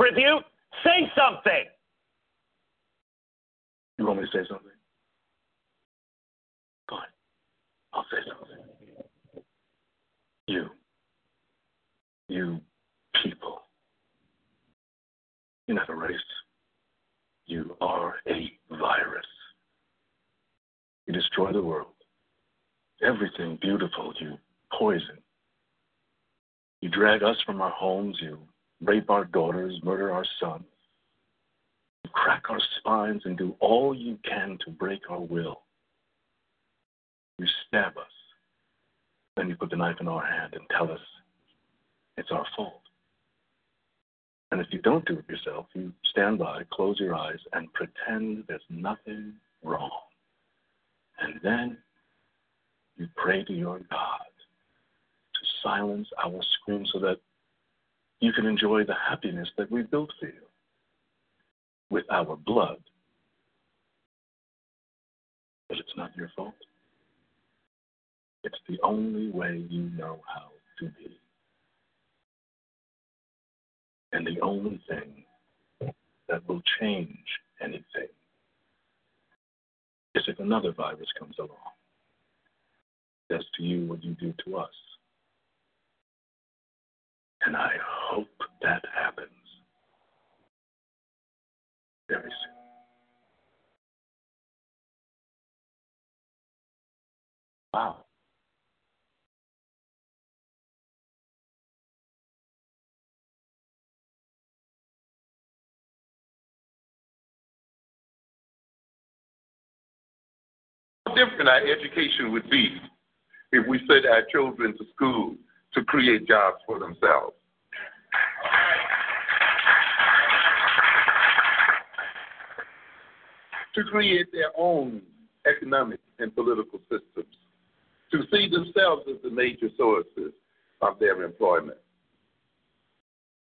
Tribute? Say something! You want me to say something? Fine. I'll say something. You. You people. You're not a race. You are a virus. You destroy the world. Everything beautiful you poison. You drag us from our homes. You rape our daughters, murder our sons. You crack our spines and do all you can to break our will. You stab us. Then you put the knife in our hand and tell us it's our fault. And if you don't do it yourself, you stand by, close your eyes, and pretend there's nothing wrong. And then you pray to your God to silence our screams so that you can enjoy the happiness that we built for you with our blood. But it's not your fault. It's the only way you know how to be. And the only thing that will change anything is if another virus comes along, does to you what you do to us. And I hope that happens very soon. Wow. How different our education would be if we sent our children to school to create jobs for themselves. To create their own economic and political systems, to see themselves as the major sources of their employment.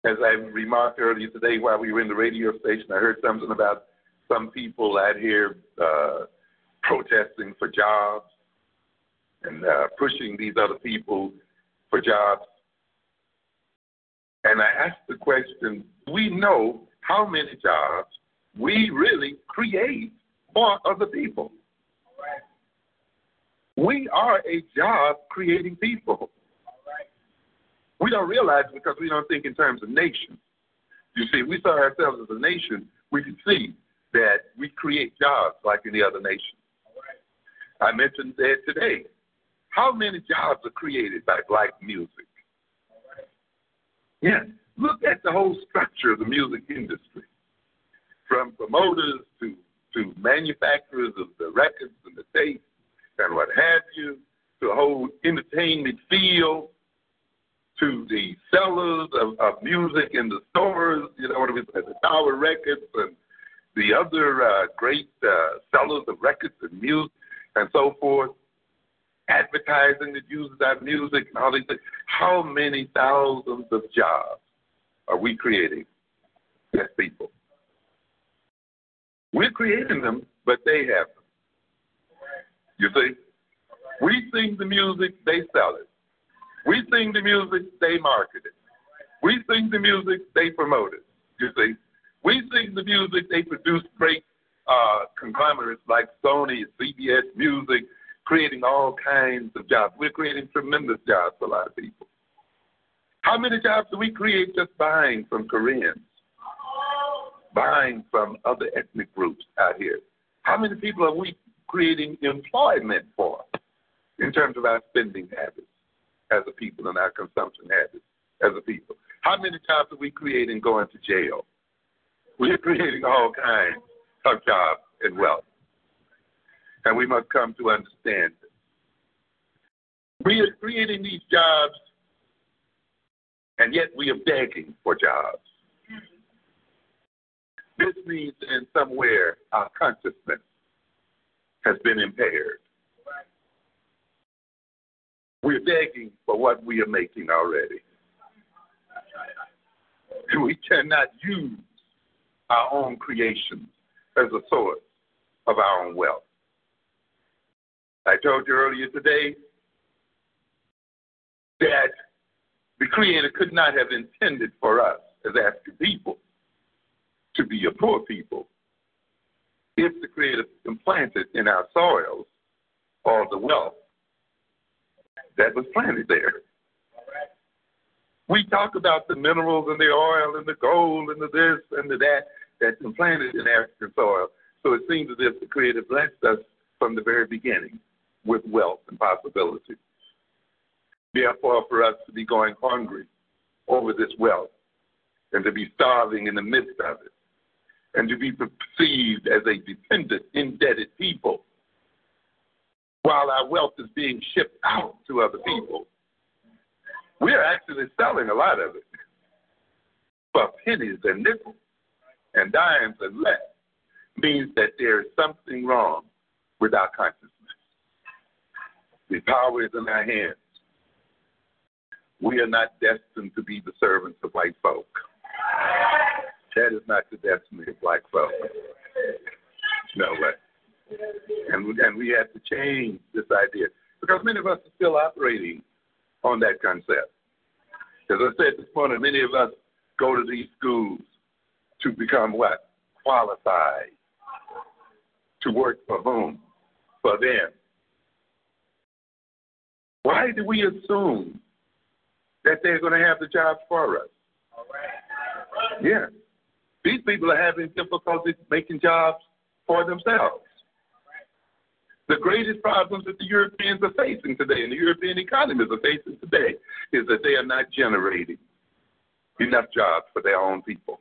As I remarked earlier today while we were in the radio station, I heard something about some people out here uh, protesting for jobs and uh, pushing these other people for jobs. And I asked the question we know how many jobs we really create for other people? We are a job creating people. We don't realize because we don't think in terms of nations. You see, we saw ourselves as a nation, we could see that we create jobs like any other nation. I mentioned that today. How many jobs are created by black music? Yeah, look at the whole structure of the music industry, from promoters to to manufacturers of the records and the tapes and what have you, to the whole entertainment field, to the sellers of, of music in the stores, you know what I mean, the Tower Records and the other uh, great uh, sellers of records and music and so forth, advertising that uses our music and all these things. How many thousands of jobs are we creating as people? We're creating them, but they have them. You see? We sing the music, they sell it. We sing the music, they market it. We sing the music, they promote it. You see, we sing the music, they produce great uh, conglomerates like Sony, CBS Music, creating all kinds of jobs. We're creating tremendous jobs for a lot of people. How many jobs do we create just buying from Koreans, buying from other ethnic groups out here? How many people are we creating employment for in terms of our spending habits as a people and our consumption habits as a people? How many jobs are we creating going to jail? We're creating all kinds of jobs and wealth. And we must come to understand it. We are creating these jobs, and yet we are begging for jobs. This means in somewhere our consciousness has been impaired. We're begging for what we are making already. We cannot use our own creations as a source of our own wealth. I told you earlier today that the Creator could not have intended for us as African people to be a poor people if the Creator implanted in our soils all the wealth that was planted there. We talk about the minerals and the oil and the gold and the this and the that that's implanted in African soil. So it seems as if the Creator blessed us from the very beginning with wealth and possibility. Therefore, for us to be going hungry over this wealth and to be starving in the midst of it and to be perceived as a dependent, indebted people while our wealth is being shipped out to other people. We're actually selling a lot of it for pennies and nickels and dimes and less means that there is something wrong with our consciousness. The power is in our hands. We are not destined to be the servants of white folk. That is not the destiny of black folk. No way. And, and we have to change this idea because many of us are still operating on that concept. As I said this morning, many of us go to these schools to become what? Qualified. To work for whom? For them. Why do we assume that they're going to have the jobs for us? Yeah. These people are having difficulty making jobs for themselves. The greatest problems that the Europeans are facing today and the European economies are facing today is that they are not generating enough jobs for their own people.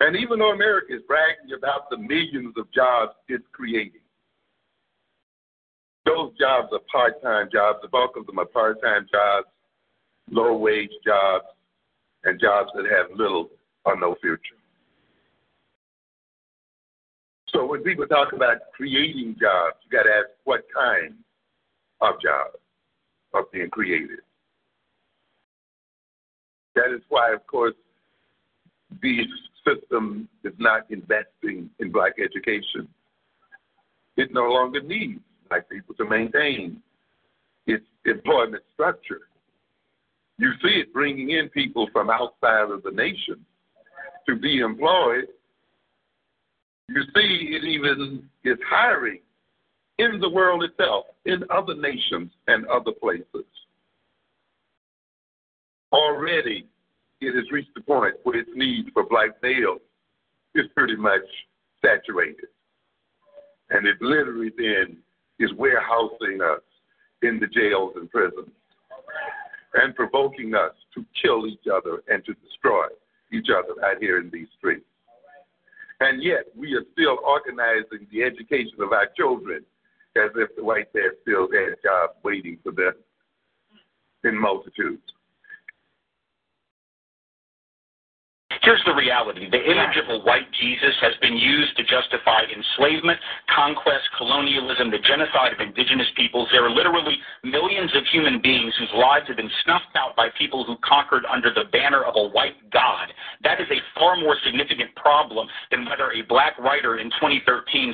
And even though America is bragging about the millions of jobs it's creating, those jobs are part time jobs. The bulk of them are part time jobs, low wage jobs, and jobs that have little or no future. So when people talk about creating jobs, you got to ask what kind of jobs are being created. That is why, of course, the system is not investing in black education. It no longer needs black people to maintain its employment structure. You see it bringing in people from outside of the nation to be employed. You see it even is hiring in the world itself, in other nations and other places. Already, it has reached the point where its need for black males is pretty much saturated. And it literally then is warehousing us in the jails and prisons and provoking us to kill each other and to destroy each other out here in these streets. And yet, we are still organizing the education of our children as if the white man still had jobs waiting for them in multitudes. Here's the reality. The image of a white Jesus has been used to justify enslavement, conquest, colonialism, the genocide of indigenous peoples. There are literally millions of human beings whose lives have been snuffed out by people who conquered under the banner of a white God. That is a far more significant problem than whether a black writer in 2013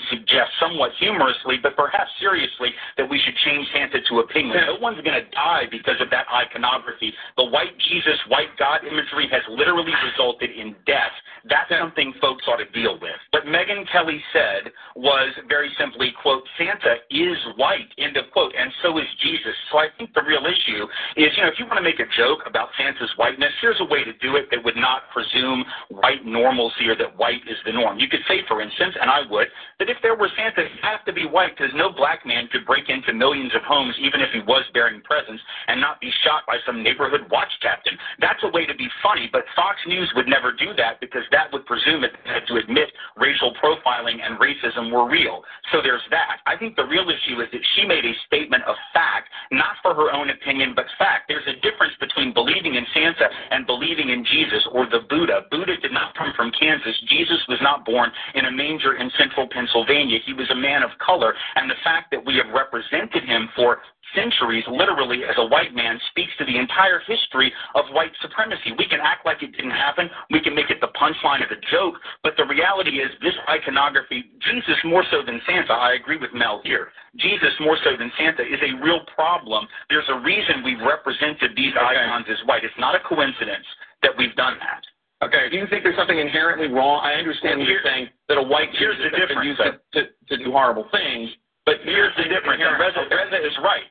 suggests somewhat humorously, but perhaps seriously, that we should change Santa to a penguin. No one's going to die because of that iconography. The white Jesus, white God imagery has literally resulted in death. That's something folks ought to deal with. What Megyn Kelly said was very simply, quote, Santa is white, end of quote, and so is Jesus. So I think the real issue is, you know, if you want to make a joke about Santa's whiteness, here's a way to do it that would not presume white normalcy or that white is the norm. You could say, for instance, and I would, that if there were Santa, he'd have to be white because no black man could break into millions of homes, even if he was bearing presents, and not be shot by some neighborhood watch captain. That's a way to be funny, but Fox News would never do that because that would presume it had to admit racial profiling and racism were real. So there's that. I think the real issue is that she made a statement of fact, not for her own opinion, but fact. There's a difference between believing in Santa and believing in Jesus or the Buddha. Buddha did not come from Kansas. Jesus was not born in a manger in central Pennsylvania. He was a man of color, and the fact that we have represented him for centuries, literally, as a white man, speaks to the entire history of white supremacy. We can act like it didn't happen. We can make it the punchline of a joke, but the reality is this iconography, Jesus more so than Santa, I agree with Mel here. Jesus more so than Santa is a real problem. There's a reason we've represented these icons as white. It's not a coincidence that we've done that. Okay. Do you think there's something inherently wrong? I understand you're saying that a white here's the difference used to, to, to do horrible things, but here's the difference. Reza, Reza is right.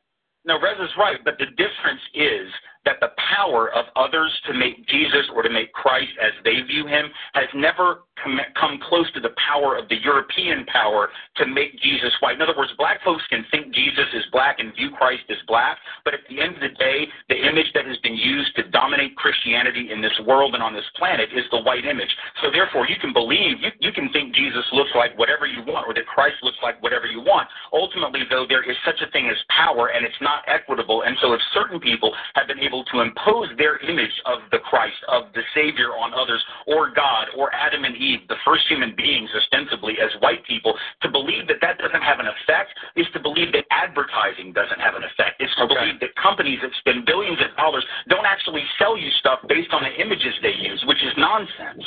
No, Reza's right, but the difference is that the power of others to make Jesus or to make Christ as they view him has never come, close to the power of the European power to make Jesus white. In other words, black folks can think Jesus is black and view Christ as black, but at the end of the day, the image that has been used to dominate Christianity in this world and on this planet is the white image. So therefore, you can believe, you, you can think Jesus looks like whatever you want or that Christ looks like whatever you want. Ultimately, though, there is such a thing as power and it's not equitable. And so if certain people have been able to impose their image of the Christ, of the Savior on others, or God, or Adam and Eve, the first human beings ostensibly as white people, to believe that that doesn't have an effect is to believe that advertising doesn't have an effect. It's to okay. believe that companies that spend billions of dollars don't actually sell you stuff based on the images they use, which is nonsense.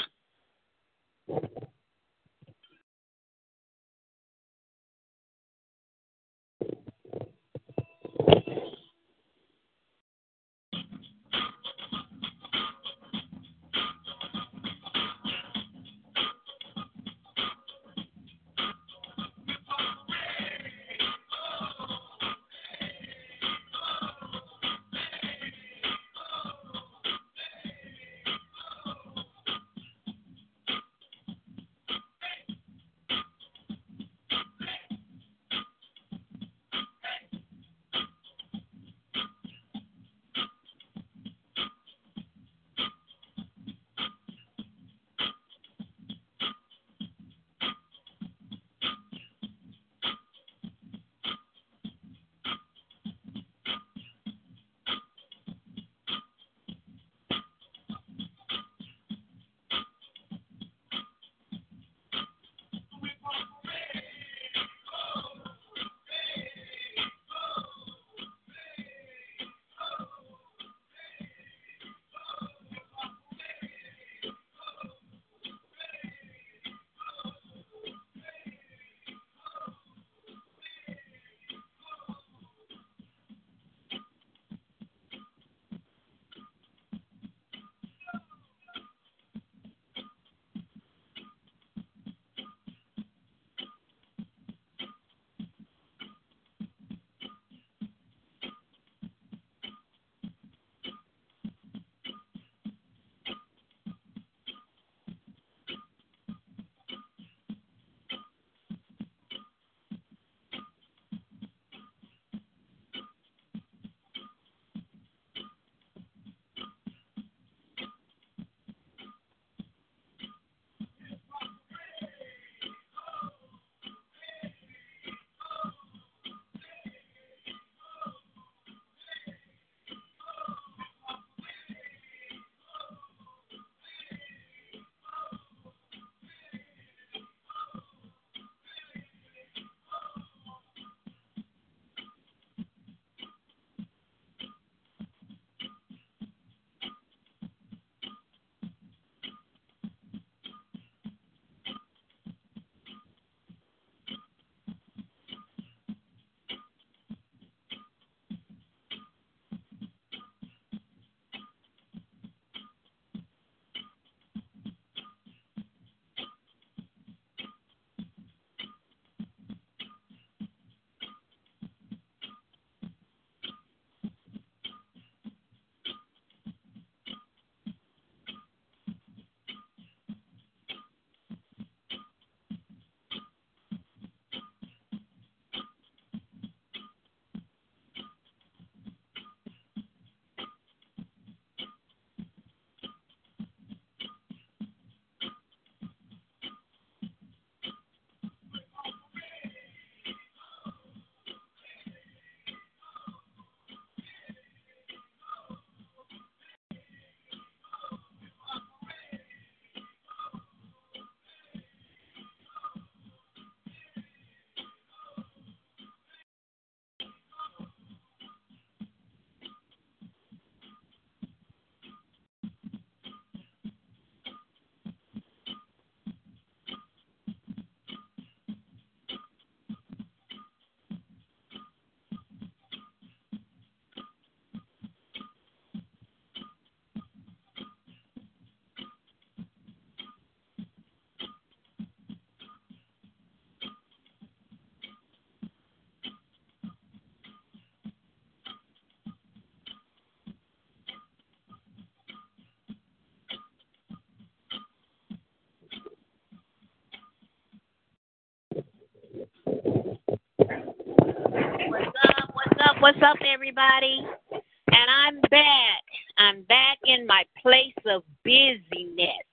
What's up, What's up? What's up, everybody? And I'm back. I'm back in my place of busyness.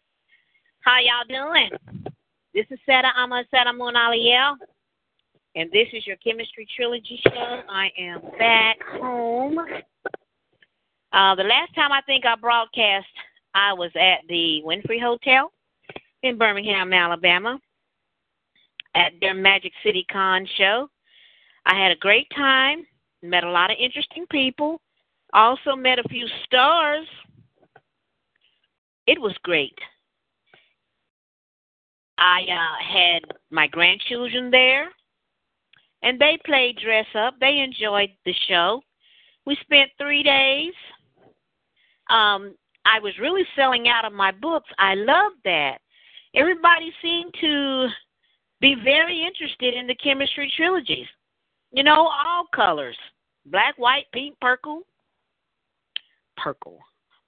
How y'all doing? This is Seta Ama Seta Aliel, and this is your Kemetstry Trilogy show. I am back home. Uh, the last time I think I broadcast, I was at the Wynfrey Hotel in Birmingham, Alabama, at their Magic City Con show. I had a great time, met a lot of interesting people, also met a few stars. It was great. I uh, had my grandchildren there, and they played dress up. They enjoyed the show. We spent three days. Um, I was really selling out of my books. I loved that. Everybody seemed to be very interested in the Kemetstry trilogies. You know, all colors black, white, pink, purple, purple,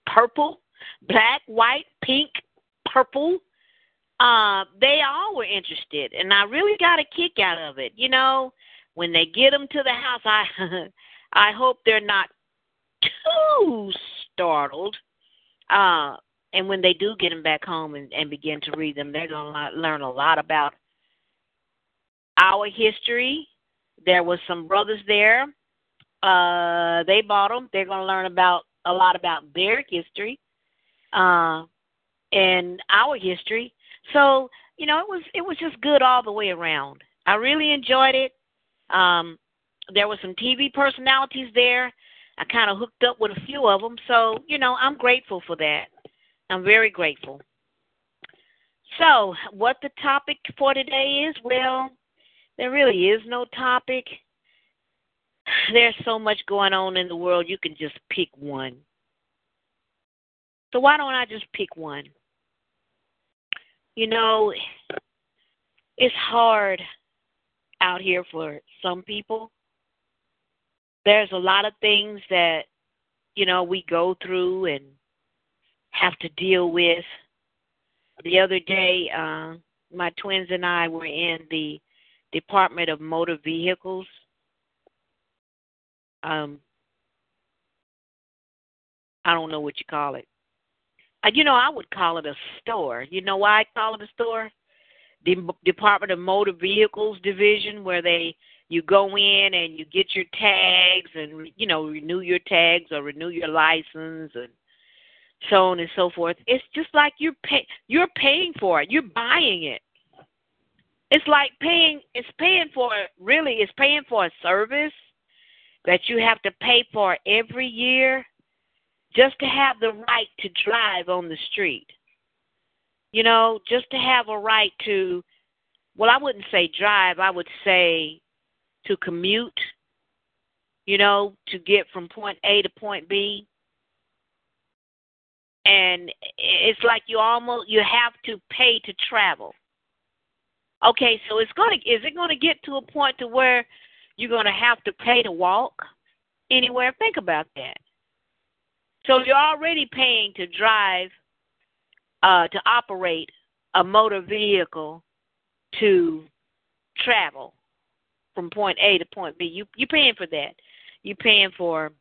purple, black, white, pink, purple. Uh, they all were interested, and I really got a kick out of it. You know, when they get them to the house, I I hope they're not too startled. Uh, and when they do get them back home and, and begin to read them, they're going to learn a lot about our history. There was some brothers there. Uh, they bought them. They're going to learn about a lot about their history uh, and our history. So you know, it was it was just good all the way around. I really enjoyed it. Um, there were some TV personalities there. I kind of hooked up with a few of them, so you know, I'm grateful for that. I'm very grateful. So, what the topic for today is? Well, there really is no topic. There's so much going on in the world, you can just pick one. So, why don't I just pick one? You know, it's hard out here for some people. There's a lot of things that, you know, we go through and have to deal with. The other day, uh, my twins and I were in the Department of Motor Vehicles. Um, I don't know what you call it. Uh, you know, I would call it a store. You know why I call it a store? The Department of Motor Vehicles Division, where they you go in and you get your tags and you know renew your tags or renew your license and so on and so forth. It's just like you're pay you're paying for it. You're buying it. It's like paying it's paying for really it's paying for a service that you have to pay for every year just to have the right to drive on the street. You know, just to have a right to, well, I wouldn't say drive, I would say to commute, you know, to get from point A to point B. And it's like you almost you have to pay to travel. Okay, so it's to is it to get to a point to where you're to have to pay to walk anywhere? Think about that. So you're already paying to drive, uh, to operate a motor vehicle to travel from point A to point B. You you're paying for that. You're paying for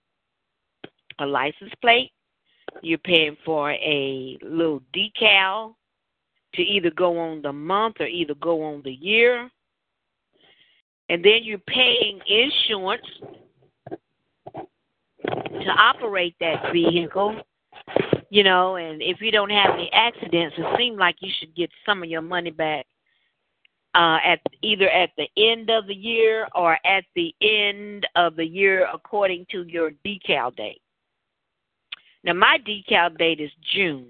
a license plate. You're paying for a little decal to either go on the month or either go on the year. And then you're paying insurance to operate that vehicle, you know, and if you don't have any accidents, it seems like you should get some of your money back uh, at either at the end of the year or at the end of the year according to your decal date. Now, my decal date is June.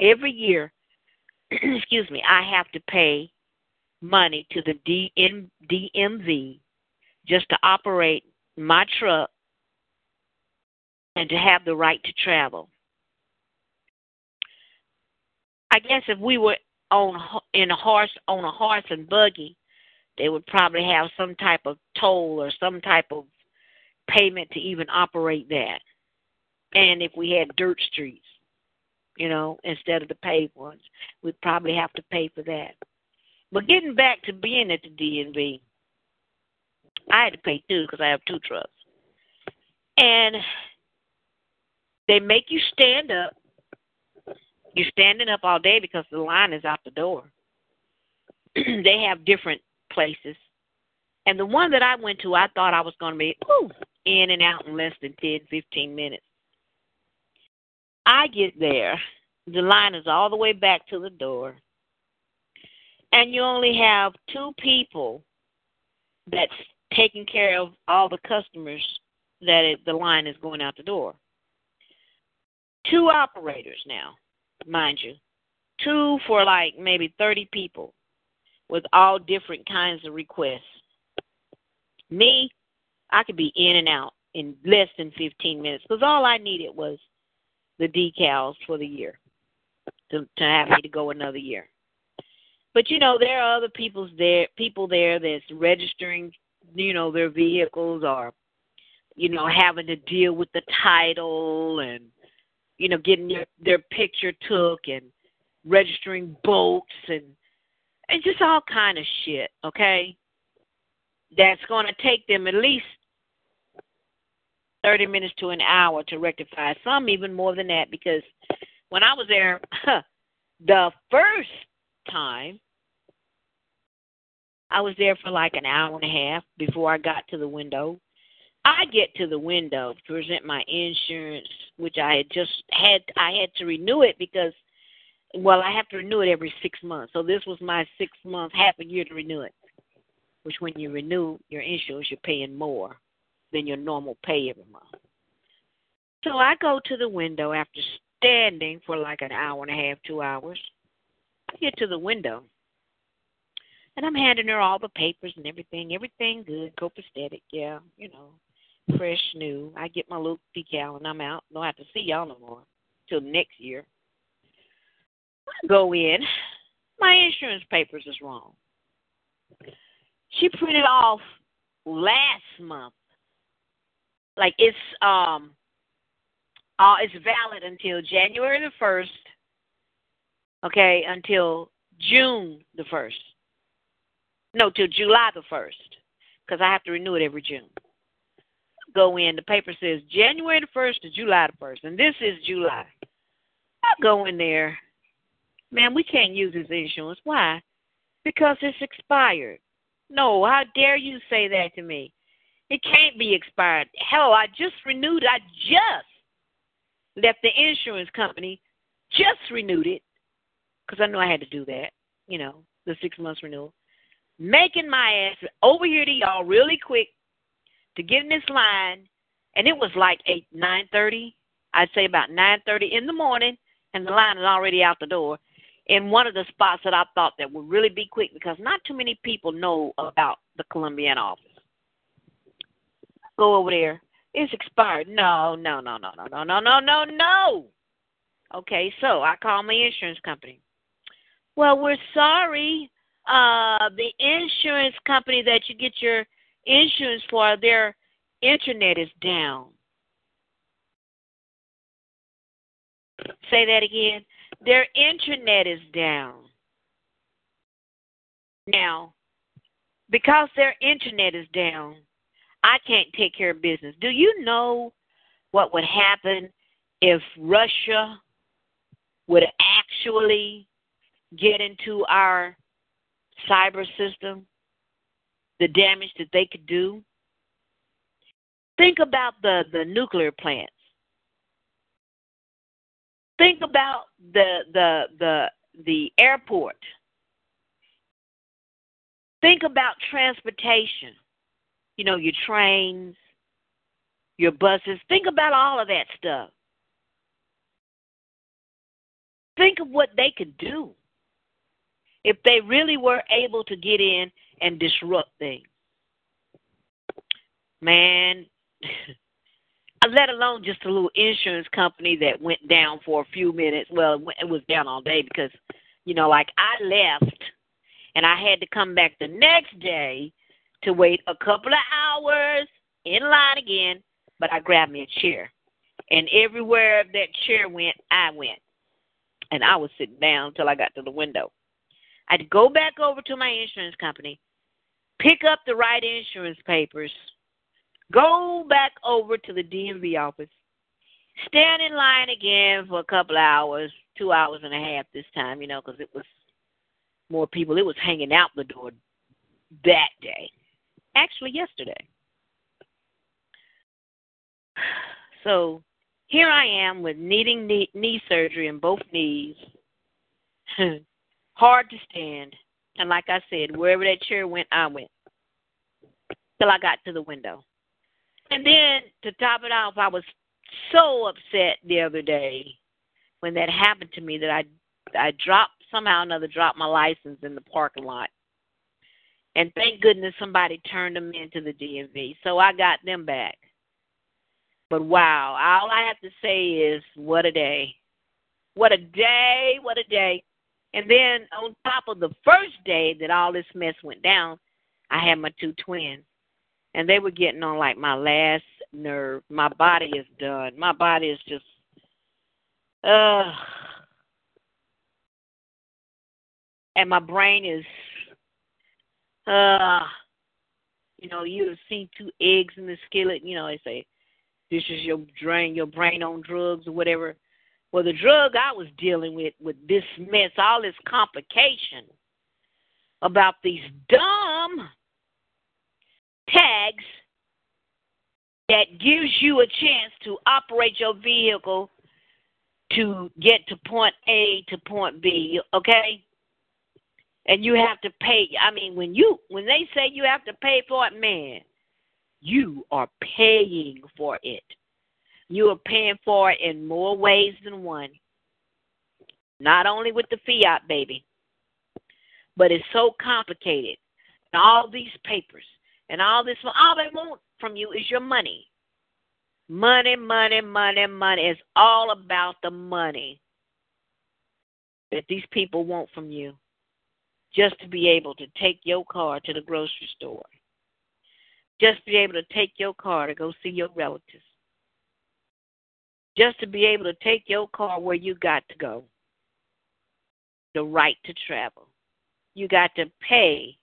Every year, excuse me, I have to pay money to the DM, DMV just to operate my truck and to have the right to travel. I guess if we were on in a horse on a horse and buggy, they would probably have some type of toll or some type of payment to even operate that. And if we had dirt streets, you know, instead of the paid ones, we'd probably have to pay for that. But getting back to being at the DMV, I had to pay two because I have two trucks. And they make you stand up. You're standing up all day because the line is out the door. they have different places. And the one that I went to, I thought I was going to be whew, in and out in less than ten, fifteen minutes. I get there. The line is all the way back to the door. And you only have two people that's taking care of all the customers that it, the line is going out the door. Two operators now, mind you. Two for like maybe 30 people with all different kinds of requests. Me, I could be in and out in less than 15 minutes because all I needed was the decals for the year to, to have me to go another year. But you know, there are other people's there people there that's registering, you know, their vehicles or you know, having to deal with the title and you know, getting their, their picture took and registering boats and and just all kind of shit, okay? That's going to take them at least 30 minutes to an hour to rectify. Some even more than that because when I was there the first time, I was there for like an hour and a half before I got to the window. I get to the window to present my insurance, which I had just had. I had to renew it because, well, I have to renew it every six months. So this was my six month, half a year to renew it. Which, when you renew your insurance, you're paying more than your normal pay every month. So I go to the window after standing for like an hour and a half, two hours. I get to the window and I'm handing her all the papers and everything. Everything good, copacetic, yeah, you know, fresh, new. I get my little decal and I'm out. Don't have to see y'all no more till next year. I go in. My insurance papers is wrong. She printed off last month. Like it's um uh it's valid until January the first. Okay, until June the first. No, till July the first, because I have to renew it every June. Go in. The paper says January the first to July the first, and this is July. I go in there, man. We can't use this insurance. Why? Because it's expired. No, how dare you say that to me? It can't be expired. Hell, I just renewed. I just left the insurance company, just renewed it, because I knew I had to do that. You know, the six months renewal making my ass over here to y'all really quick to get in this line, and it was like eight nine thirty. I'd say about nine thirty in the morning, and the line is already out the door. In one of the spots that I thought that would really be quick because not too many people know about the Columbiana office. Go over there. It's expired. No, no, no, no, no, no, no, no, no, no. Okay, so I call my insurance company. Well, we're sorry uh, the insurance company that you get your insurance for, their internet is down. Say that again. Their internet is down. Now, because their internet is down, I can't take care of business. Do you know what would happen if Russia would actually get into our cyber system, the damage that they could do. Think about the, the nuclear plants. Think about the the the the airport. Think about transportation. You know, your trains, your buses. Think about all of that stuff. Think of what they could do if they really were able to get in and disrupt things. Man, let alone just a little insurance company that went down for a few minutes. Well, it was down all day because, you know, like I left and I had to come back the next day to wait a couple of hours in line again, but I grabbed me a chair. And everywhere that chair went, I went. And I was sitting down until I got to the window. I'd go back over to my insurance company. pick up the right insurance papers, go back over to the DMV office, stand in line again for a couple of hours, two hours and a half this time, you know, because it was more people. It was hanging out the door that day. Actually, yesterday. So here I am with needing knee, knee surgery in both knees. Hard to stand. And like I said, wherever that chair went, I went. Till I got to the window. And then to top it off, I was so upset the other day when that happened to me that I I dropped somehow or another dropped my license in the parking lot. And thank goodness somebody turned them into the DMV. So I got them back. But wow, all I have to say is what a day. What a day, what a day. And then on top of the first day that all this mess went down, I had my two twins. And they were getting on like my last nerve. My body is done. My body is just uh and my brain is uh you know, you have seen two eggs in the skillet, you know, they say this is your drain your brain on drugs or whatever. Well the drug I was dealing with with this mess, all this complication about these dumb tags that gives you a chance to operate your vehicle to get to point A to point B, okay? And you have to pay. I mean, when you when they say you have to pay for it, man, you are paying for it. You are paying for it in more ways than one. Not only with the fiat, baby, but it's so complicated. And all these papers and all this, all they want from you is your money. Money, money, money, money. It's all about the money that these people want from you just to be able to take your car to the grocery store, just to be able to take your car to go see your relatives, just to be able to take your car where you got to go, the right to travel. You got to pay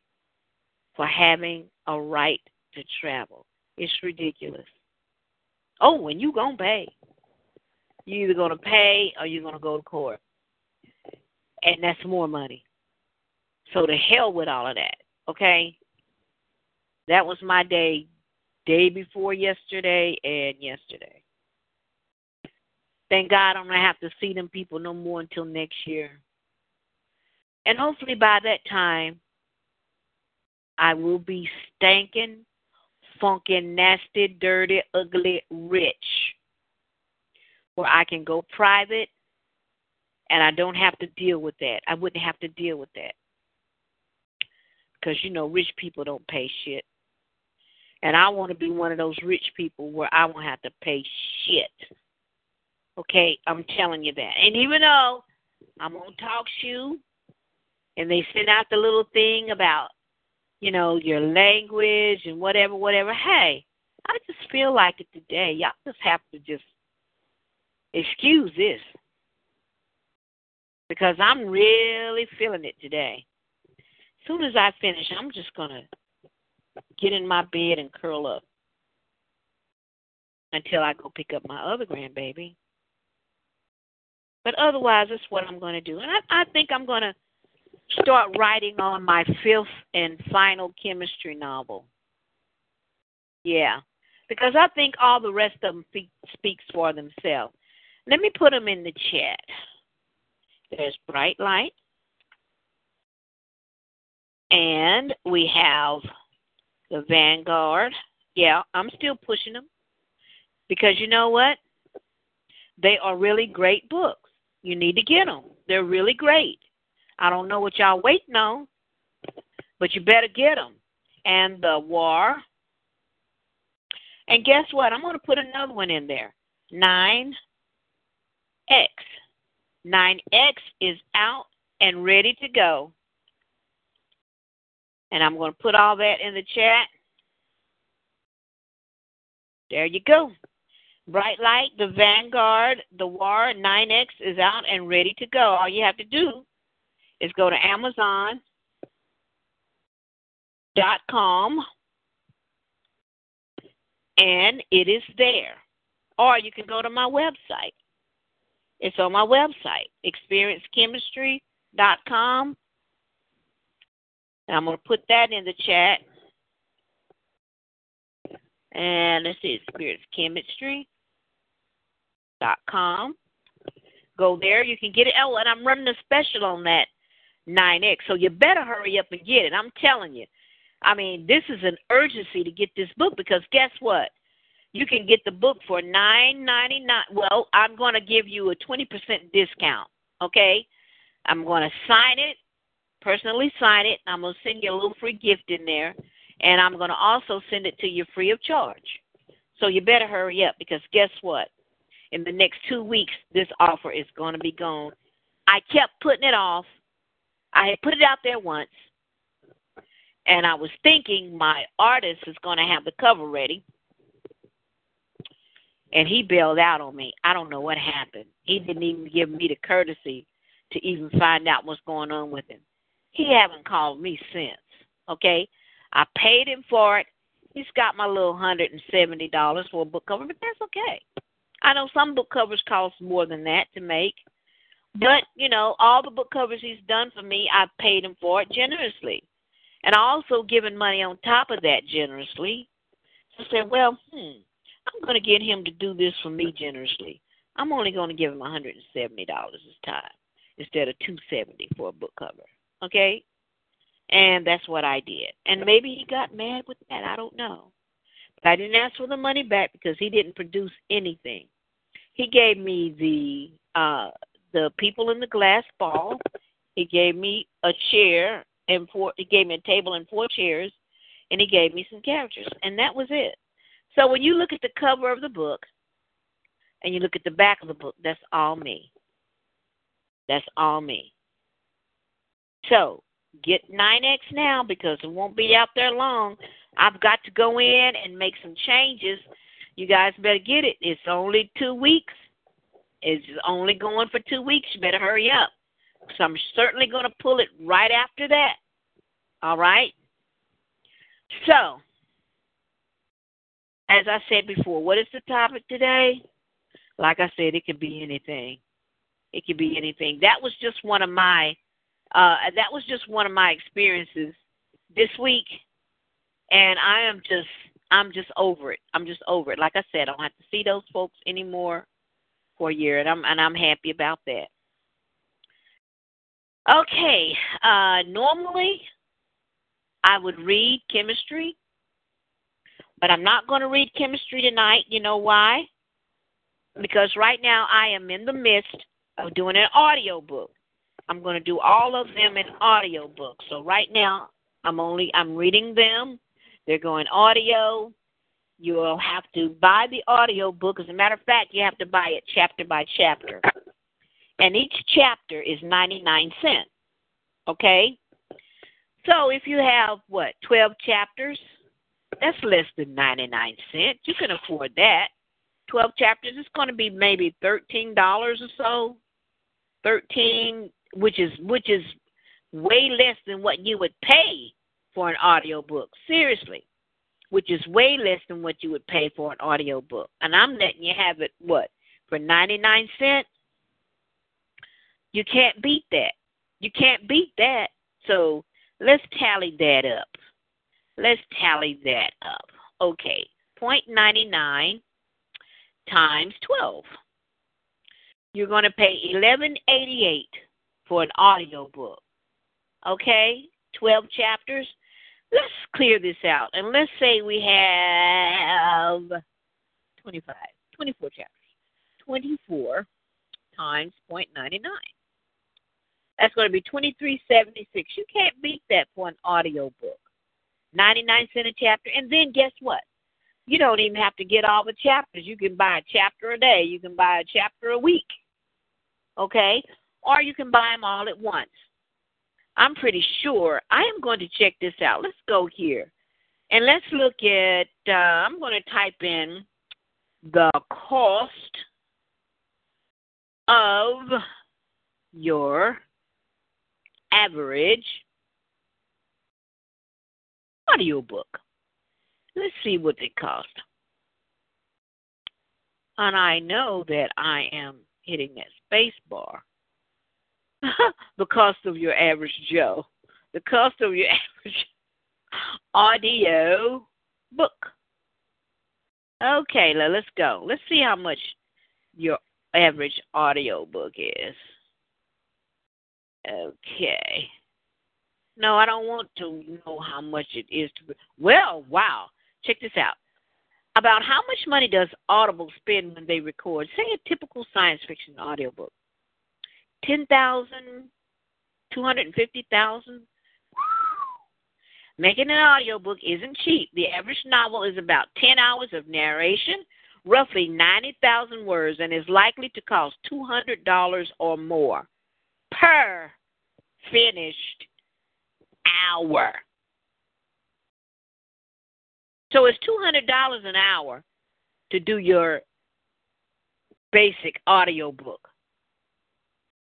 for having a right to travel. It's ridiculous. Oh, and you gonna pay. You either gonna pay or you're gonna go to court. And that's more money. So to hell with all of that. Okay? That was my day day before yesterday and yesterday. Thank God I don't have to see them people no more until next year. And hopefully by that time I will be stanking funky, nasty, dirty, ugly, rich, where I can go private and I don't have to deal with that. I wouldn't have to deal with that. Because, you know, rich people don't pay shit. And I want to be one of those rich people where I won't have to pay shit. Okay, I'm telling you that. And even though I'm on Talk Shoe and they send out the little thing about you know, your language and whatever, whatever. Hey, I just feel like it today. Y'all just have to just excuse this. Because I'm really feeling it today. Soon as I finish, I'm just going to get in my bed and curl up until I go pick up my other grandbaby. But otherwise, that's what I'm going to do. And I, I think I'm going to start writing on my fifth and final Kemetstry novel. Yeah, because I think all the rest of them speaks for themselves. Let me put them in the chat. There's Bright Light. And we have the Vanguard. Yeah, I'm still pushing them. Because you know what? They are really great books. You need to get them. They're really great. I don't know what y'all waiting on, but you better get them. And the war. And guess what? I'm going to put another one in there. 9X. 9X is out and ready to go. And I'm going to put all that in the chat. There you go. Bright Light, the Vanguard, the War 9X is out and ready to go. All you have to do is go to Amazon dot com and it is there. Or you can go to my website. It's on my website, experiencekemetstry.com. And I'm going to put that in the chat. And let's see, experiencekemetstry.com. Go there. You can get it. Oh, and I'm running a special on that 9X. So you better hurry up and get it. I'm telling you. I mean, this is an urgency to get this book because guess what? You can get the book for nine ninety nine. Well, I'm going to give you a twenty percent discount. Okay, I'm going to sign it, personally sign it. I'm going to send you a little free gift in there, and I'm going to also send it to you free of charge. So you better hurry up because guess what? In the next two weeks, this offer is going to be gone. I kept putting it off. I had put it out there once, and I was thinking my artist is going to have the cover ready and he bailed out on me. I don't know what happened. He didn't even give me the courtesy to even find out what's going on with him. He haven't called me since. Okay, I paid him for it. He's got my little hundred and seventy dollars for a book cover, but that's okay. I know some book covers cost more than that to make, but you know all the book covers he's done for me, I've paid him for it generously, and also given money on top of that generously. So I said, well, hmm, I'm going to get him to do this for me generously. I'm only going to give him $170 this time instead of 270 for a book cover. Okay? And that's what I did. And maybe he got mad with that. I don't know. But I didn't ask for the money back because he didn't produce anything. He gave me the uh the people in the glass ball. He gave me a chair and four he gave me a table and four chairs and he gave me some characters and that was it. So when you look at the cover of the book and you look at the back of the book, that's all me. That's all me. So get 9X now because it won't be out there long. I've got to go in and make some changes. You guys better get it. It's only two weeks. It's only going for two weeks. You better hurry up. So I'm certainly going to pull it right after that. All right? So as I said before, what is the topic today? Like I said, it could be anything. It could be anything. That was just one of my uh that was just one of my experiences this week and I am just I'm just over it. I'm just over it. Like I said, I don't have to see those folks anymore for a year and I'm and I'm happy about that. Okay. Uh normally I would read Kemetstry but I'm not going to read Kemetstry tonight. You know why? Because right now I am in the midst of doing an audio book. I'm going to do all of them in audio books. So right now I'm only I'm reading them. They're going audio. You'll have to buy the audio book. As a matter of fact, you have to buy it chapter by chapter. And each chapter is 99 cents. Okay? So if you have what, 12 chapters, that's less than 99 cents. You can afford that. 12 chapters is going to be maybe $13 or so. 13 which is which is way less than what you would pay for an audio book. Seriously. Which is way less than what you would pay for an audio book. And I'm letting you have it what? For 99 cents? You can't beat that. You can't beat that. So let's tally that up. Let's tally that up. Okay, 0.99 times 12. You're going to pay 1188 for an audio book. Okay, 12 chapters. Let's clear this out. And let's say we have 25, 24 chapters. 24 times 0.99. That's going to be 2376. You can't beat that for an audio book. 99 cent a chapter. And then guess what? You don't even have to get all the chapters. You can buy a chapter a day. You can buy a chapter a week. Okay? Or you can buy them all at once. I'm pretty sure. I am going to check this out. Let's go here. And let's look at, uh, I'm going to type in the cost of your average audiobook. Let's see what they cost. And I know that I am hitting that space bar. the cost of your average Joe. The cost of your average audio book. Okay, let's go. Let's see how much your average audio book is. Okay. No, I don't want to know how much it is to. Well, wow. Check this out. About how much money does Audible spend when they record, say, a typical science fiction audiobook? Ten thousand, two hundred and fifty thousand. Making an audiobook isn't cheap. The average novel is about 10 hours of narration, roughly 90,000 words, and is likely to cost $200 or more per finished hour. So it's $200 an hour to do your basic audio book.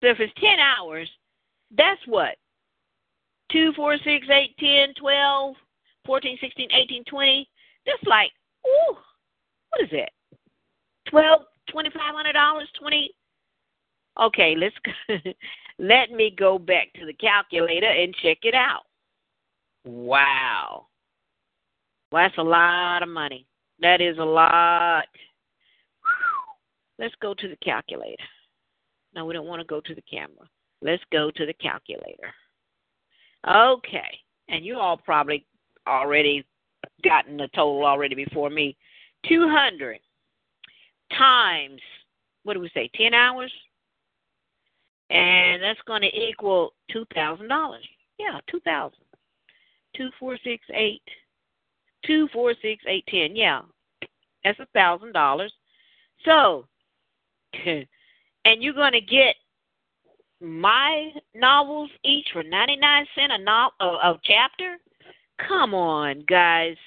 So if it's 10 hours, that's what? 2, 4, 6, 8, 10, 12, 14, 16, 18, 20. That's like, ooh, what is that? 12, $2,500, 20 Okay, let's let me go back to the calculator and check it out. Wow. Well, that's a lot of money. That is a lot. Let's go to the calculator. No, we don't want to go to the camera. Let's go to the calculator. Okay. And you all probably already gotten the total already before me. 200 times, what do we say, 10 hours? And that's going to equal $2,000. Yeah, 2000 Two, four, six, eight. Two, four, six, eight, ten. Yeah, that's a thousand dollars. So, and you're going to get my novels each for 99 cent a, no, a, a chapter? Come on, guys.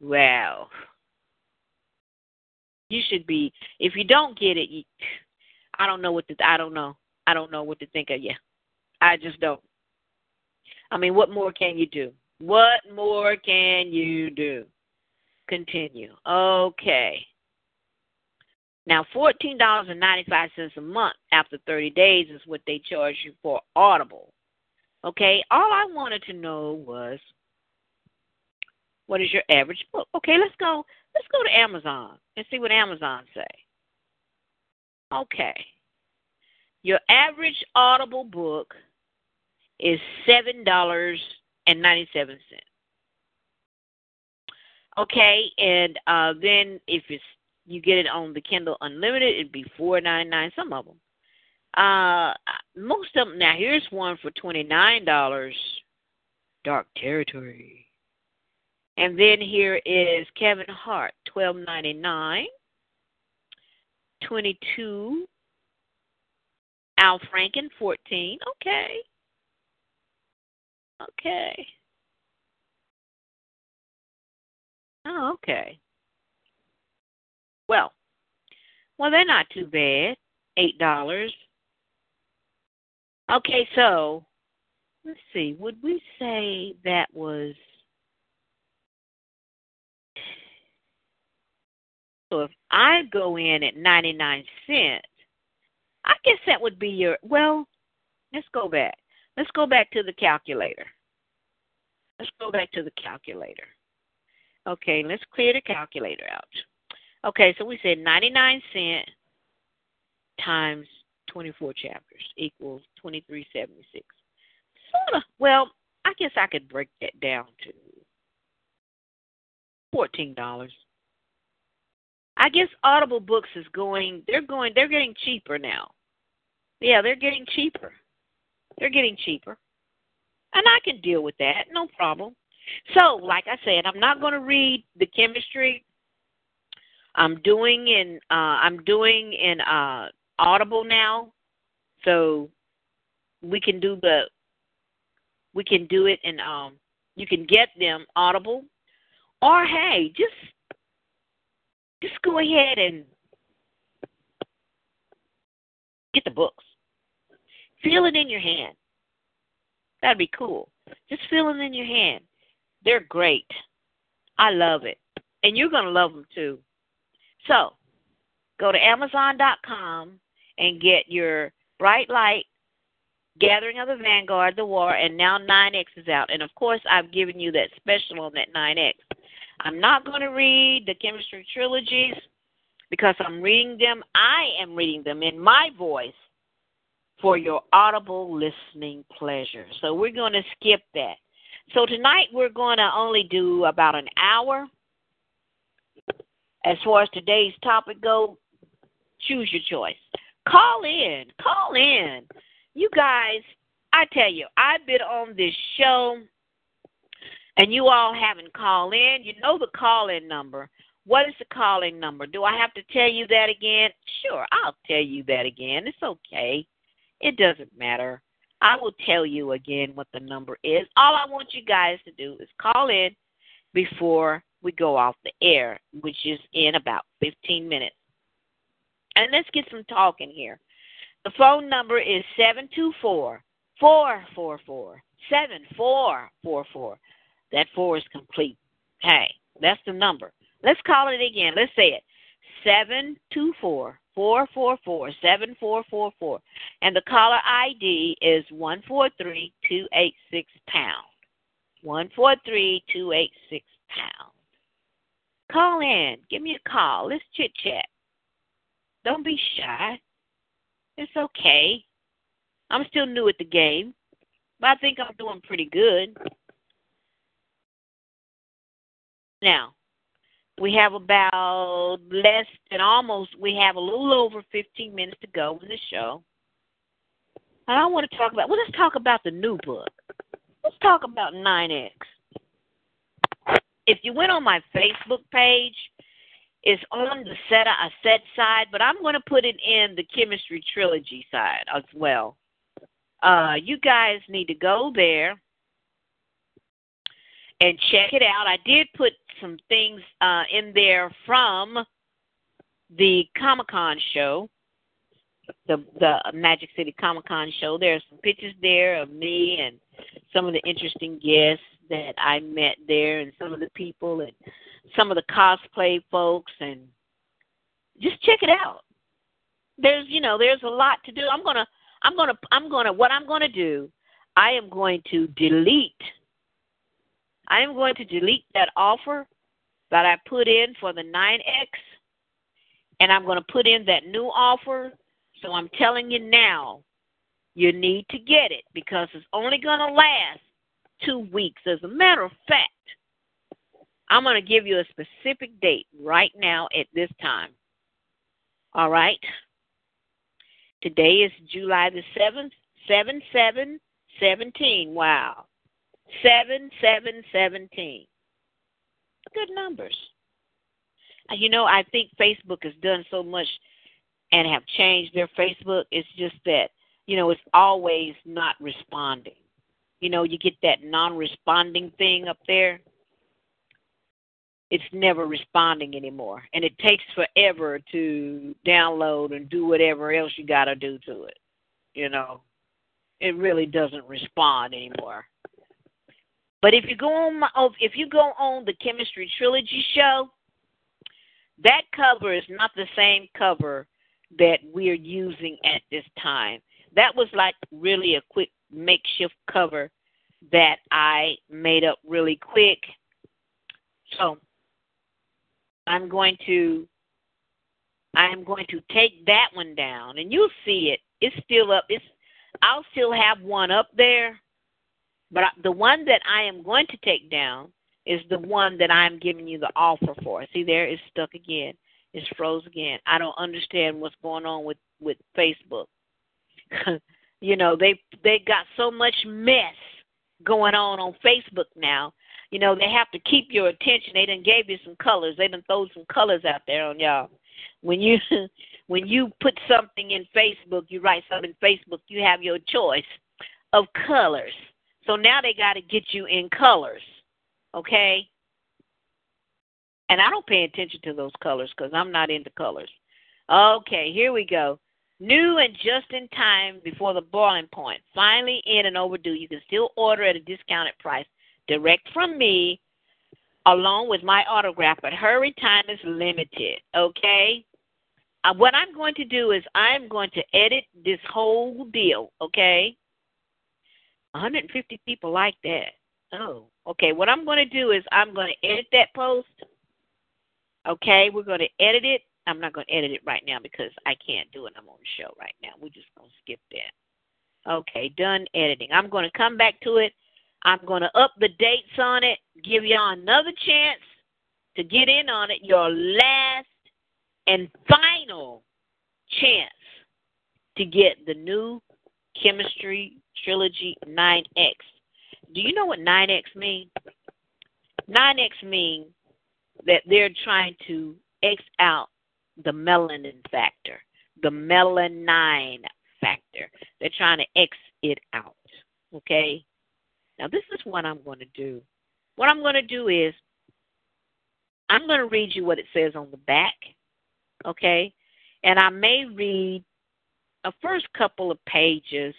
Wow. You should be if you don't get it, you, I don't know what to I don't know. I don't know what to think of you. I just don't. I mean, what more can you do? What more can you do? Continue. Okay. Now, $14.95 a month after 30 days is what they charge you for Audible. Okay, all I wanted to know was what is your average book? Okay, let's go. Let's go to Amazon and see what Amazon say. Okay. Your average Audible book is $7.97. Okay, and uh, then if it's you get it on the Kindle Unlimited, it'd be four ninety nine. Some of them. Uh, most of them. Now here's one for twenty nine dollars. Dark Territory. And then here is Kevin Hart, twelve ninety nine. Twenty two. Al Franken, fourteen. Okay. Okay. Oh, okay. Well, well, they're not too bad. Eight dollars. Okay, so let's see. Would we say that was so? If I go in at ninety nine cents, I guess that would be your. Well, let's go back. Let's go back to the calculator. Let's go back to the calculator. Okay, let's clear the calculator out. Okay, so we said 99 cent times 24 chapters equals 2376. Sort. Well, I guess I could break that down to $14. I guess Audible Books is going they're going they're getting cheaper now. Yeah, they're getting cheaper. They're getting cheaper. And I can deal with that, no problem. So, like I said, I'm not going to read the Kemetstry I'm doing in uh, I'm doing in uh, Audible now, so we can do the we can do it and um you can get them Audible, or hey, just just go ahead and get the books. Feel it in your hand. That'd be cool. Just feel them in your hand. They're great. I love it. And you're going to love them too. So, go to Amazon.com and get your Bright Light, Gathering of the Vanguard, The War, and now 9X is out. And of course, I've given you that special on that 9X. I'm not going to read the Kemetstry trilogies because I'm reading them. I am reading them in my voice for your audible listening pleasure. So we're going to skip that. So tonight we're going to only do about an hour. As far as today's topic go, choose your choice. Call in. Call in. You guys, I tell you, I've been on this show and you all haven't called in. You know the call in number. What is the calling number? Do I have to tell you that again? Sure, I'll tell you that again. It's okay. It doesn't matter. I will tell you again what the number is. All I want you guys to do is call in before we go off the air, which is in about 15 minutes. And let's get some talking here. The phone number is 724 444 7444. That four is complete. Hey, that's the number. Let's call it again. Let's say it. 724 444 7444. And the caller ID is 143 286 pound. 143 286 pound. Call in. Give me a call. Let's chit chat. Don't be shy. It's okay. I'm still new at the game, but I think I'm doing pretty good. Now, we have about less than almost, we have a little over 15 minutes to go in the show. And I want to talk about, well, let's talk about the new book. Let's talk about 9X. If you went on my Facebook page, it's on the set a set side, but I'm going to put it in the Kemetstry trilogy side as well. Uh, you guys need to go there and check it out. I did put some things uh, in there from the Comic Con show, the the Magic City Comic Con show. There are some pictures there of me and some of the interesting guests that I met there, and some of the people and some of the cosplay folks, and just check it out. There's you know there's a lot to do. I'm gonna I'm gonna I'm gonna what I'm gonna do. I am going to delete I am going to delete that offer that I put in for the 9X, and I'm going to put in that new offer. So I'm telling you now, you need to get it because it's only going to last two weeks. As a matter of fact, I'm going to give you a specific date right now at this time. All right? Today is July the 7th, 7 7 17. Wow. 7717. Good numbers. Uh, you know, I think Facebook has done so much and have changed their Facebook. It's just that, you know, it's always not responding. You know, you get that non responding thing up there. It's never responding anymore. And it takes forever to download and do whatever else you got to do to it. You know, it really doesn't respond anymore. But if you go on oh, if you go on the Kemetstry trilogy show, that cover is not the same cover that we're using at this time. That was like really a quick makeshift cover that I made up really quick. So I'm going to I'm going to take that one down and you'll see it. It's still up. It's I'll still have one up there, but the one that I am going to take down is the one that I'm giving you the offer for. See, there it's stuck again. It's froze again. I don't understand what's going on with with Facebook. you know, they they got so much mess going on on Facebook now. You know, they have to keep your attention. They done gave you some colors. They done throw some colors out there on y'all. When you when you put something in Facebook, you write something in Facebook, you have your choice of colors. So now they got to get you in colors, okay? And I don't pay attention to those colors because I'm not into colors. Okay, here we go. New and just in time before the boiling point. Finally in and overdue. You can still order at a discounted price direct from me along with my autograph, but hurry, time is limited, okay? Uh, what I'm going to do is I'm going to edit this whole deal, okay? 150 people like that. Oh, okay. What I'm going to do is I'm going to edit that post. Okay, we're going to edit it. I'm not going to edit it right now because I can't do it. I'm on the show right now. We're just going to skip that. Okay, done editing. I'm going to come back to it. I'm going to up the dates on it, give y'all another chance to get in on it. Your last and final chance to get the new Kemetstry trilogy 9X. Do you know what 9X means? 9X means that they're trying to X out the melanin factor, the melanin factor. They're trying to X it out. Okay? Now, this is what I'm going to do. What I'm going to do is, I'm going to read you what it says on the back. Okay? And I may read a first couple of pages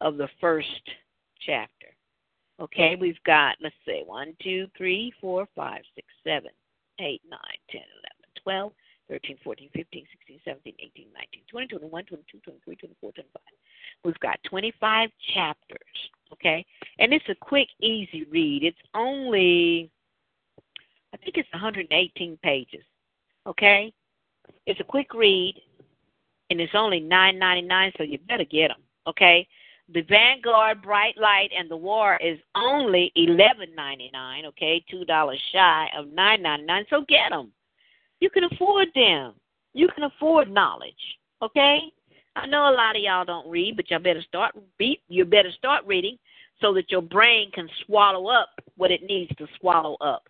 of the first chapter. Okay, we've got, let's see, 1, 2, 3, 4, 5, 6, 7, 8, 9, 10, 11, 12, 13, 14, 15, 16, 17, 18, 19, 20, 21, 22, 23, 24, 25. We've got 25 chapters, okay? And it's a quick, easy read. It's only, I think it's 118 pages, okay? It's a quick read, and it's only $9.99, so you better get them, okay? The Vanguard Bright Light and the War is only eleven ninety nine. Okay, two dollars shy of nine ninety nine. So get them. You can afford them. You can afford knowledge. Okay. I know a lot of y'all don't read, but y'all better start. You better start reading so that your brain can swallow up what it needs to swallow up.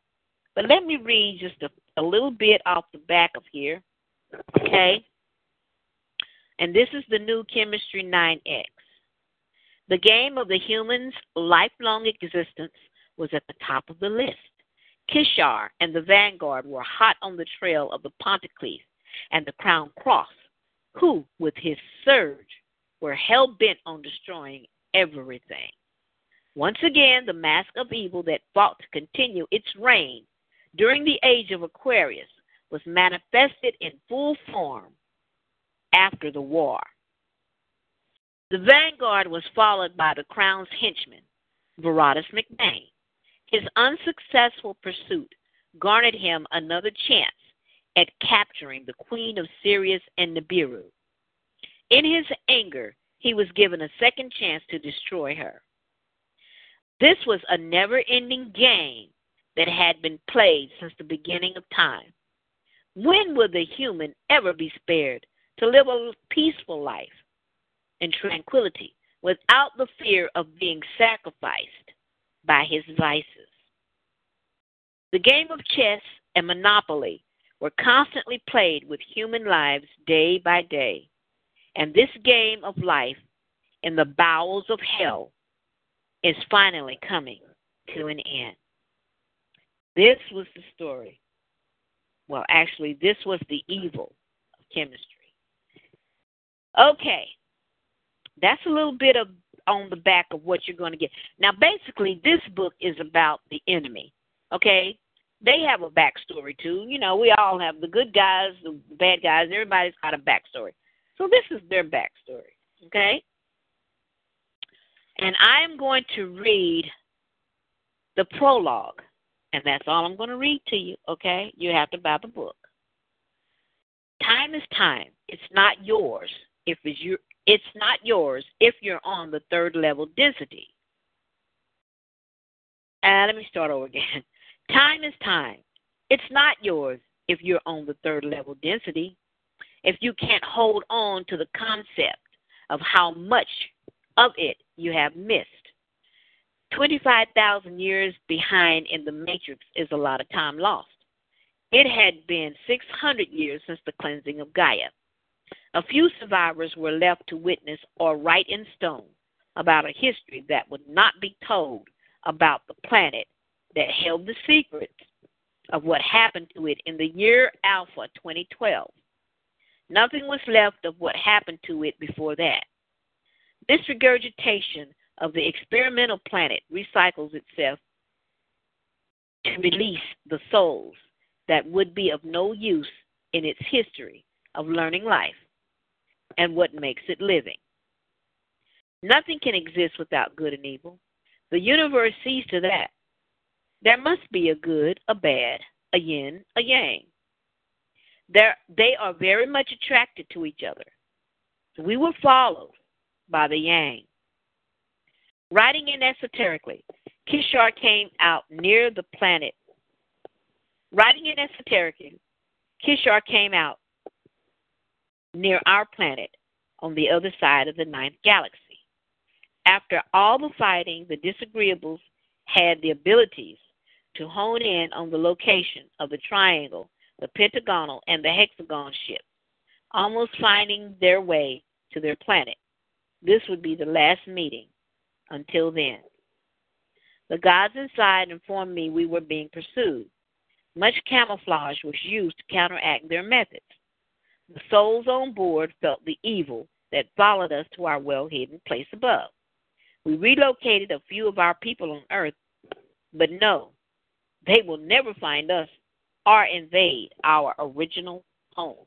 But let me read just a, a little bit off the back of here. Okay. And this is the new Kemetstry 9X. The game of the human's lifelong existence was at the top of the list. Kishar and the vanguard were hot on the trail of the Ponticles and the Crown Cross, who, with his surge, were hell bent on destroying everything. Once again, the mask of evil that fought to continue its reign during the age of Aquarius was manifested in full form after the war. The vanguard was followed by the crown's henchman, Veratus McBain. His unsuccessful pursuit garnered him another chance at capturing the Queen of Sirius and Nibiru. In his anger, he was given a second chance to destroy her. This was a never ending game that had been played since the beginning of time. When will the human ever be spared to live a peaceful life in tranquility without the fear of being sacrificed by his vices. The game of chess and Monopoly were constantly played with human lives day by day, and this game of life in the bowels of hell is finally coming to an end. This was the story. Well, actually, this was the evil of Kemetstry. Okay, that's a little bit of on the back of what you're going to get. Now, basically, this book is about the enemy. Okay, they have a backstory too. You know, we all have the good guys, the bad guys. Everybody's got a backstory. So this is their backstory. Okay, and I am going to read the prologue, and that's all I'm going to read to you. Okay, you have to buy the book. Time is time. It's not yours if it's your it's not yours if you're on the third level density. Uh, let me start over again. Time is time. It's not yours if you're on the third level density. If you can't hold on to the concept of how much of it you have missed. 25,000 years behind in the matrix is a lot of time lost. It had been 600 years since the cleansing of Gaia. A few survivors were left to witness or write in stone about a history that would not be told about the planet that held the secrets of what happened to it in the year Alpha 2012. Nothing was left of what happened to it before that. This regurgitation of the experimental planet recycles itself to release the souls that would be of no use in its history of learning life and what makes it living. Nothing can exist without good and evil. The universe sees to that. There must be a good, a bad, a yin, a yang. They're, they are very much attracted to each other. We were followed by the yang. Writing in esoterically, Kishar came out near the planet. Writing in esoterically, Kishar came out near our planet on the other side of the ninth galaxy. After all the fighting, the disagreeables had the abilities to hone in on the location of the triangle, the pentagonal, and the hexagon ship, almost finding their way to their planet. This would be the last meeting until then. The gods inside informed me we were being pursued. Much camouflage was used to counteract their methods. The souls on board felt the evil that followed us to our well hidden place above. We relocated a few of our people on Earth, but no, they will never find us or invade our original home.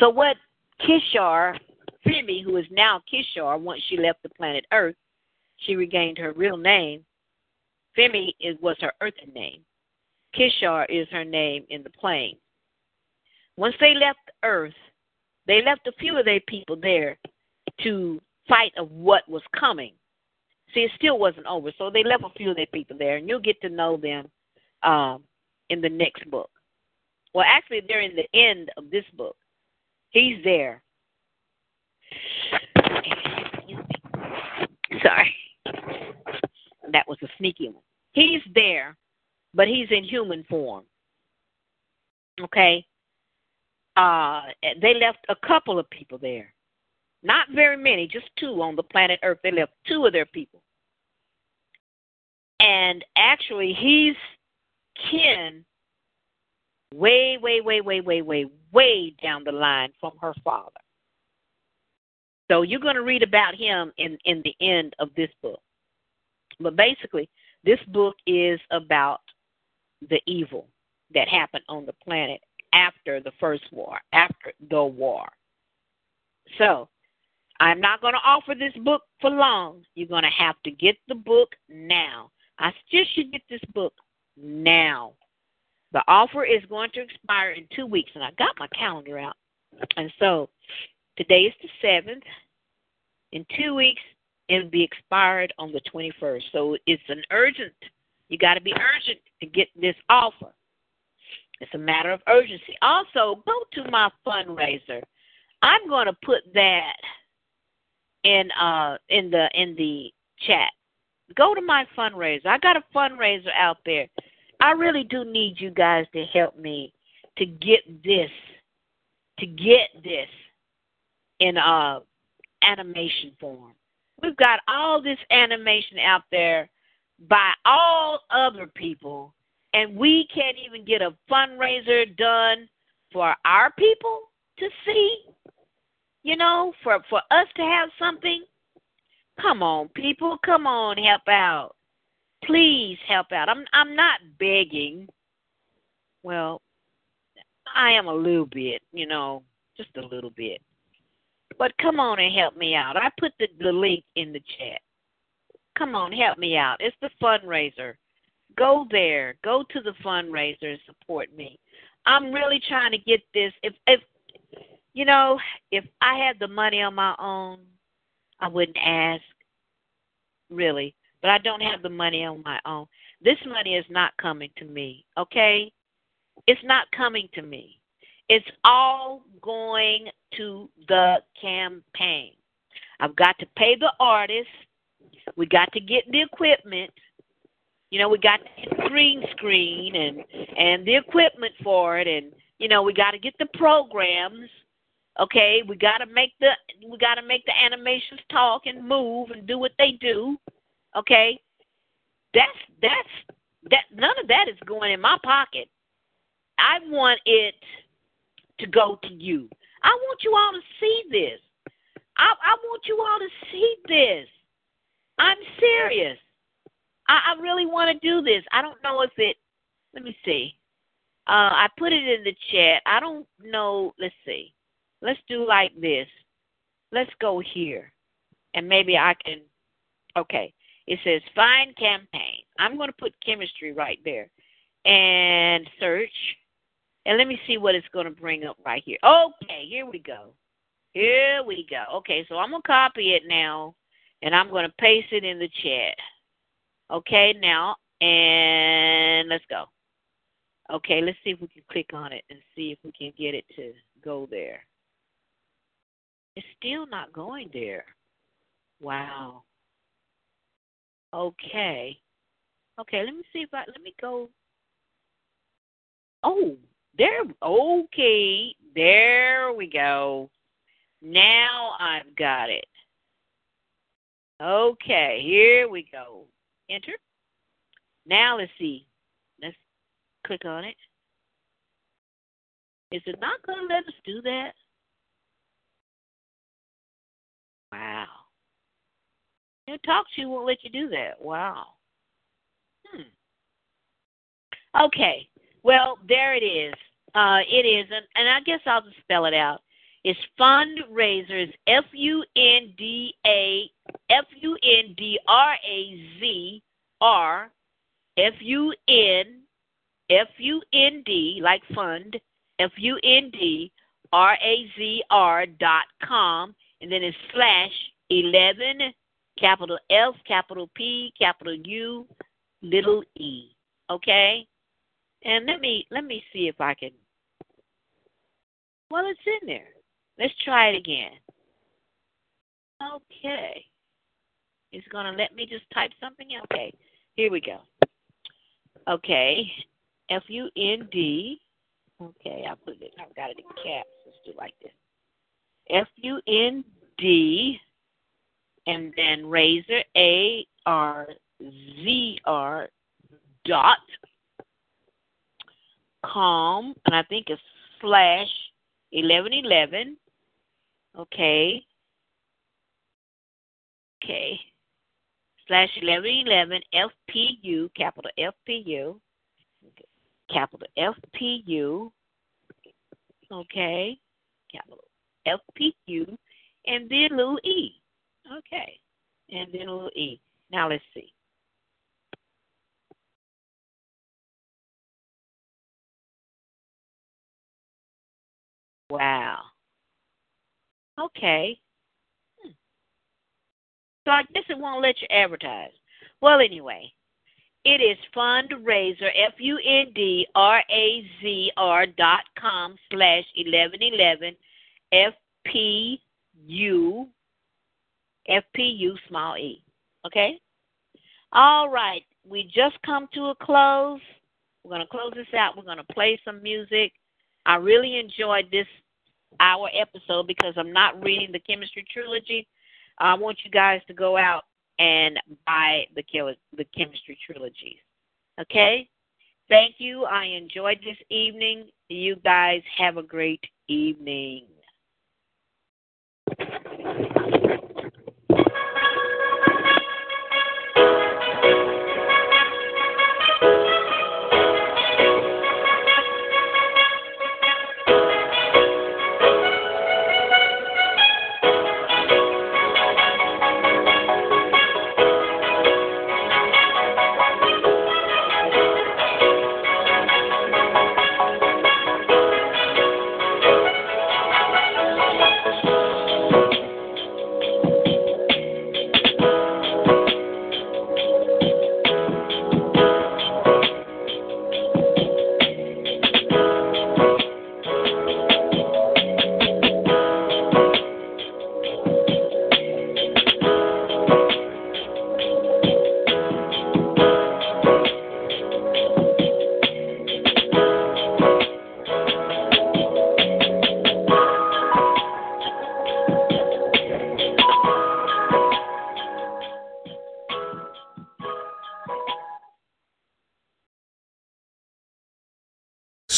So, what Kishar, Femi, who is now Kishar, once she left the planet Earth, she regained her real name. Femi is, was her earthly name. Kishar is her name in the plane. Once they left Earth, they left a few of their people there to fight of what was coming. See, it still wasn't over, so they left a few of their people there, and you'll get to know them um, in the next book. Well, actually, they're in the end of this book. He's there. Sorry. That was a sneaky one. He's there, but he's in human form. Okay? Uh, they left a couple of people there. Not very many, just two on the planet Earth. They left two of their people. And actually, he's kin way, way, way, way, way, way, way down the line from her father. So you're going to read about him in, in the end of this book. But basically, this book is about the evil that happened on the planet after the first war, after the war. So, I'm not going to offer this book for long. You're going to have to get the book now. I suggest you get this book now. The offer is going to expire in two weeks, and I got my calendar out. And so today is the 7th. In two weeks, it'll be expired on the 21st. So it's an urgent, you got to be urgent to get this offer. It's a matter of urgency. Also, go to my fundraiser. I'm going to put that in uh in the in the chat. Go to my fundraiser. I got a fundraiser out there. I really do need you guys to help me to get this to get this in uh animation form. We've got all this animation out there by all other people and we can't even get a fundraiser done for our people to see. You know, for for us to have something. Come on, people, come on, help out. Please help out. I'm I'm not begging. Well, I am a little bit, you know, just a little bit. But come on and help me out. I put the, the link in the chat. Come on, help me out. It's the fundraiser go there. Go to the fundraiser and support me. I'm really trying to get this. If if you know, if I had the money on my own, I wouldn't ask. Really. But I don't have the money on my own. This money is not coming to me, okay? It's not coming to me. It's all going to the campaign. I've got to pay the artists. We got to get the equipment. You know, we got the green screen and and the equipment for it, and you know, we got to get the programs. Okay, we got to make the we got to make the animations talk and move and do what they do. Okay, that's that's that. None of that is going in my pocket. I want it to go to you. I want you all to see this. I, I want you all to see this. I'm serious. I, I really want to do this. I don't know if it. Let me see. Uh, I put it in the chat. I don't know. Let's see. Let's do like this. Let's go here, and maybe I can. Okay. It says find campaign. I'm going to put Kemetstry right there, and search. And let me see what it's going to bring up right here. Okay, here we go. Here we go. Okay, so I'm to copy it now, and I'm going to paste it in the chat. Okay, now, and let's go. Okay, let's see if we can click on it and see if we can get it to go there. It's still not going there. Wow. Okay. Okay, let me see if I let me go. Oh, there okay. There we go. Now I've got it. Okay, here we go. Enter. Now let's see. Let's click on it. Is it not going to let us do that? Wow. You talk to you won't let you do that. Wow. Hmm. Okay. Well, there it is. Uh, it is, and, and I guess I'll just spell it out. It's fundraisers. F U N D A F U N D R A Z R F U N F U N D like fund F U N D R A Z R dot com and then it's slash eleven capital F capital P capital U little E. Okay? And let me let me see if I can well it's in there. Let's try it again. Okay. It's gonna let me just type something Okay. Here we go. Okay. F U N D. Okay, I put it I've got it in caps. Let's do like this. F U N D and then razor A R Z R dot com and I think it's slash eleven eleven. Okay. Okay. Slash eleven eleven FPU capital FPU capital FPU okay capital FPU and then little e. Okay. And then little e. Now let's see. Wow. Okay. So I guess it won't let you advertise. Well, anyway, it is fundrazr, F U N D R A Z R dot com slash 1111 FPU, FPU small e. Okay? All right. We just come to a close. We're going to close this out. We're going to play some music. I really enjoyed this hour episode because I'm not reading the Kemetstry trilogy. I want you guys to go out and buy the the Kemetstry trilogies. Okay? Thank you. I enjoyed this evening. You guys have a great evening.